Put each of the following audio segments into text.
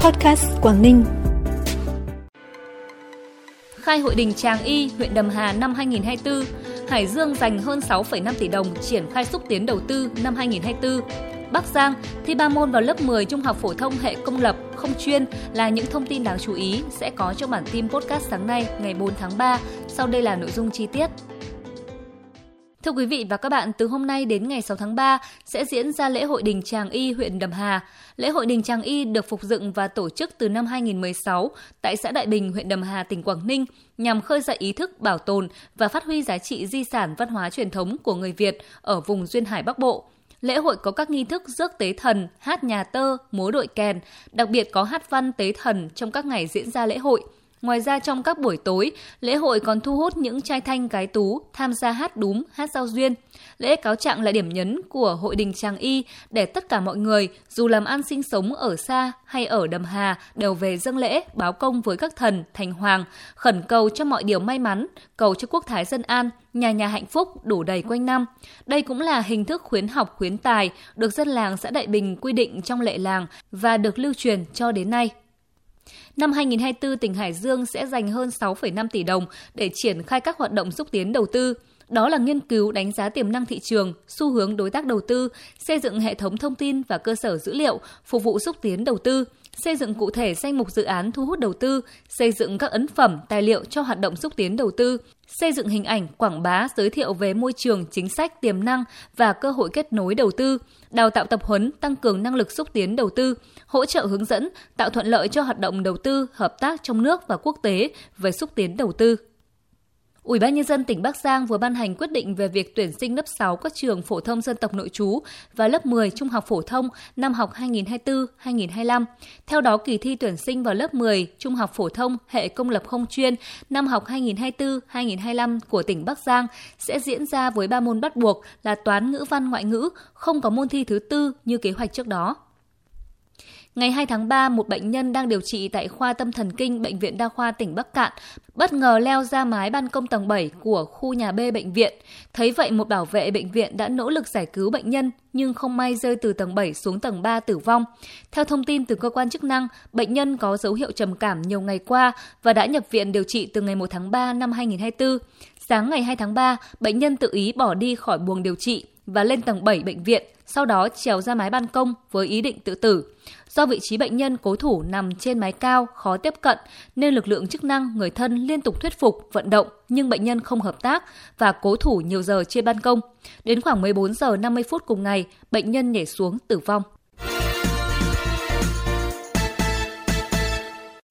Podcast Quảng Ninh. Khai hội đình Tràng Y, huyện Đầm Hà năm 2024, Hải Dương dành hơn 6,5 tỷ đồng triển khai xúc tiến đầu tư năm 2024. Bắc Giang thi ba môn vào lớp 10 trung học phổ thông hệ công lập không chuyên là những thông tin đáng chú ý sẽ có trong bản tin podcast sáng nay ngày 4 tháng 3. Sau đây là nội dung chi tiết. Thưa quý vị và các bạn, từ hôm nay đến ngày 6 tháng 3 sẽ diễn ra lễ hội Đình Tràng Y huyện Đầm Hà. Lễ hội Đình Tràng Y được phục dựng và tổ chức từ năm 2016 tại xã Đại Bình, huyện Đầm Hà, tỉnh Quảng Ninh nhằm khơi dậy ý thức bảo tồn và phát huy giá trị di sản văn hóa truyền thống của người Việt ở vùng duyên hải Bắc Bộ. Lễ hội có các nghi thức rước tế thần, hát nhà tơ, múa đội kèn, đặc biệt có hát văn tế thần trong các ngày diễn ra lễ hội – Ngoài ra trong các buổi tối, lễ hội còn thu hút những trai thanh gái tú tham gia hát đúng, hát giao duyên. Lễ cáo trạng là điểm nhấn của Hội đình Tràng Y để tất cả mọi người, dù làm ăn sinh sống ở xa hay ở Đầm Hà, đều về dâng lễ, báo công với các thần, thành hoàng, khẩn cầu cho mọi điều may mắn, cầu cho quốc thái dân an, nhà nhà hạnh phúc đủ đầy quanh năm. Đây cũng là hình thức khuyến học khuyến tài được dân làng xã Đại Bình quy định trong lệ làng và được lưu truyền cho đến nay. Năm 2024, tỉnh Hải Dương sẽ dành hơn 6,5 tỷ đồng để triển khai các hoạt động xúc tiến đầu tư. Đó là nghiên cứu đánh giá tiềm năng thị trường, xu hướng đối tác đầu tư, xây dựng hệ thống thông tin và cơ sở dữ liệu phục vụ xúc tiến đầu tư, xây dựng cụ thể danh mục dự án thu hút đầu tư, xây dựng các ấn phẩm, tài liệu cho hoạt động xúc tiến đầu tư, xây dựng hình ảnh, quảng bá, giới thiệu về môi trường, chính sách, tiềm năng và cơ hội kết nối đầu tư, đào tạo tập huấn, tăng cường năng lực xúc tiến đầu tư, hỗ trợ hướng dẫn, tạo thuận lợi cho hoạt động đầu tư, hợp tác trong nước và quốc tế về xúc tiến đầu tư. Ủy ban nhân dân tỉnh Bắc Giang vừa ban hành quyết định về việc tuyển sinh lớp 6 các trường phổ thông dân tộc nội trú và lớp 10 trung học phổ thông năm học 2024-2025. Theo đó, kỳ thi tuyển sinh vào lớp 10 trung học phổ thông hệ công lập không chuyên năm học 2024-2025 của tỉnh Bắc Giang sẽ diễn ra với ba môn bắt buộc là toán, ngữ văn, ngoại ngữ, không có môn thi thứ tư như kế hoạch trước đó. Ngày 2 tháng 3, một bệnh nhân đang điều trị tại khoa tâm thần kinh Bệnh viện Đa khoa tỉnh Bắc Cạn bất ngờ leo ra mái ban công tầng 7 của khu nhà B bệnh viện. Thấy vậy, một bảo vệ bệnh viện đã nỗ lực giải cứu bệnh nhân nhưng không may rơi từ tầng 7 xuống tầng 3 tử vong. Theo thông tin từ cơ quan chức năng, bệnh nhân có dấu hiệu trầm cảm nhiều ngày qua và đã nhập viện điều trị từ ngày 1 tháng 3 năm 2024. Sáng ngày 2 tháng 3, bệnh nhân tự ý bỏ đi khỏi buồng điều trị và lên tầng 7 bệnh viện, sau đó trèo ra mái ban công với ý định tự tử. Do vị trí bệnh nhân cố thủ nằm trên mái cao, khó tiếp cận, nên lực lượng chức năng, người thân liên tục thuyết phục, vận động, nhưng bệnh nhân không hợp tác và cố thủ nhiều giờ trên ban công. Đến khoảng 14 giờ 50 phút cùng ngày, bệnh nhân nhảy xuống tử vong.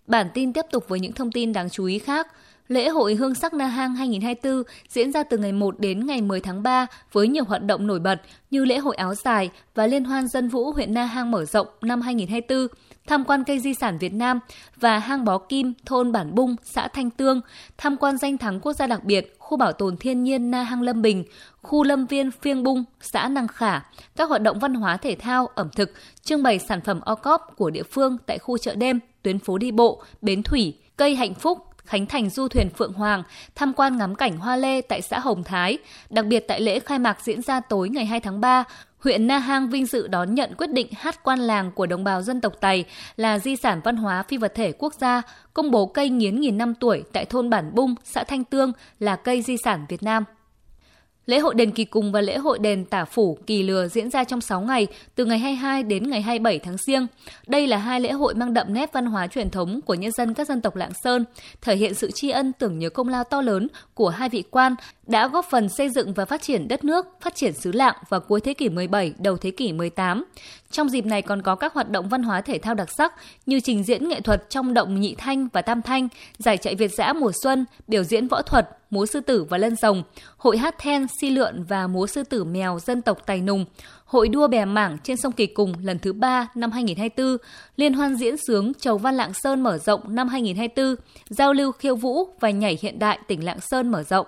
Bản tin tiếp tục với những thông tin đáng chú ý khác. Lễ hội Hương sắc Na Hang 2024 diễn ra từ ngày 1 đến ngày 10 tháng 3 với nhiều hoạt động nổi bật như lễ hội áo dài và liên hoan dân vũ huyện Na Hang mở rộng năm 2024, tham quan cây di sản Việt Nam và hang bó kim thôn Bản Bung, xã Thanh Tương, tham quan danh thắng quốc gia đặc biệt khu bảo tồn thiên nhiên Na Hang Lâm Bình, khu lâm viên Phiêng Bung, xã Năng Khả, các hoạt động văn hóa thể thao, ẩm thực, trưng bày sản phẩm o cóp của địa phương tại khu chợ đêm, tuyến phố đi bộ, bến thủy, cây hạnh phúc, khánh thành du thuyền Phượng Hoàng, tham quan ngắm cảnh hoa lê tại xã Hồng Thái. Đặc biệt tại lễ khai mạc diễn ra tối ngày 2 tháng 3, huyện Na Hang vinh dự đón nhận quyết định hát quan làng của đồng bào dân tộc Tày là di sản văn hóa phi vật thể quốc gia, công bố cây nghiến nghìn năm tuổi tại thôn Bản Bung, xã Thanh Tương là cây di sản Việt Nam. Lễ hội đền Kỳ Cùng và lễ hội đền Tả Phủ Kỳ Lừa diễn ra trong 6 ngày, từ ngày 22 đến ngày 27 tháng Giêng. Đây là hai lễ hội mang đậm nét văn hóa truyền thống của nhân dân các dân tộc Lạng Sơn, thể hiện sự tri ân tưởng nhớ công lao to lớn của hai vị quan đã góp phần xây dựng và phát triển đất nước, phát triển xứ Lạng vào cuối thế kỷ 17, đầu thế kỷ 18. Trong dịp này còn có các hoạt động văn hóa thể thao đặc sắc như trình diễn nghệ thuật trong động nhị thanh và tam thanh, giải chạy Việt dã mùa xuân, biểu diễn võ thuật, múa sư tử và lân rồng, hội hát then, si lượn và múa sư tử mèo dân tộc Tài Nùng, hội đua bè mảng trên sông Kỳ Cùng lần thứ 3 năm 2024, liên hoan diễn sướng Chầu Văn Lạng Sơn mở rộng năm 2024, giao lưu khiêu vũ và nhảy hiện đại tỉnh Lạng Sơn mở rộng.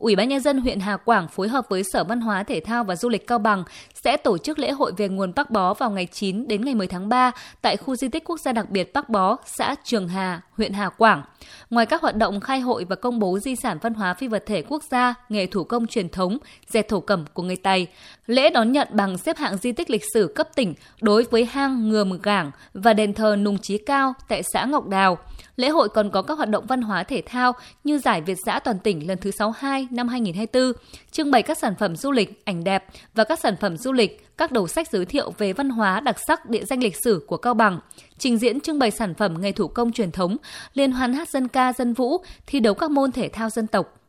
Ủy ban nhân dân huyện Hà Quảng phối hợp với Sở Văn hóa Thể thao và Du lịch Cao Bằng sẽ tổ chức lễ hội về nguồn Bắc Bó vào ngày 9 đến ngày 10 tháng 3 tại khu di tích quốc gia đặc biệt Bắc Bó, xã Trường Hà, huyện Hà Quảng. Ngoài các hoạt động khai hội và công bố di sản văn hóa phi vật thể quốc gia, nghề thủ công truyền thống, dệt thổ cẩm của người Tày, Lễ đón nhận bằng xếp hạng di tích lịch sử cấp tỉnh đối với hang Ngườm Gảng và đền thờ Nùng Chí Cao tại xã Ngọc Đào. Lễ hội còn có các hoạt động văn hóa thể thao như giải Việt giã toàn tỉnh lần thứ 62 năm 2024, trưng bày các sản phẩm du lịch, ảnh đẹp và các sản phẩm du lịch, các đầu sách giới thiệu về văn hóa đặc sắc địa danh lịch sử của Cao Bằng, trình diễn trưng bày sản phẩm nghề thủ công truyền thống, liên hoan hát dân ca dân vũ, thi đấu các môn thể thao dân tộc.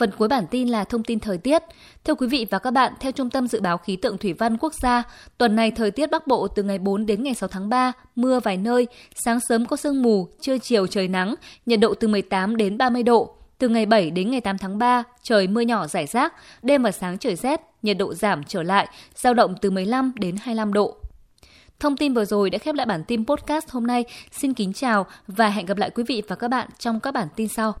Phần cuối bản tin là thông tin thời tiết. Thưa quý vị và các bạn, theo Trung tâm Dự báo Khí tượng Thủy văn Quốc gia, tuần này thời tiết Bắc Bộ từ ngày 4 đến ngày 6 tháng 3, mưa vài nơi, sáng sớm có sương mù, trưa chiều trời nắng, nhiệt độ từ 18 đến 30 độ. Từ ngày 7 đến ngày 8 tháng 3, trời mưa nhỏ rải rác, đêm và sáng trời rét, nhiệt độ giảm trở lại, giao động từ 15 đến 25 độ. Thông tin vừa rồi đã khép lại bản tin podcast hôm nay. Xin kính chào và hẹn gặp lại quý vị và các bạn trong các bản tin sau.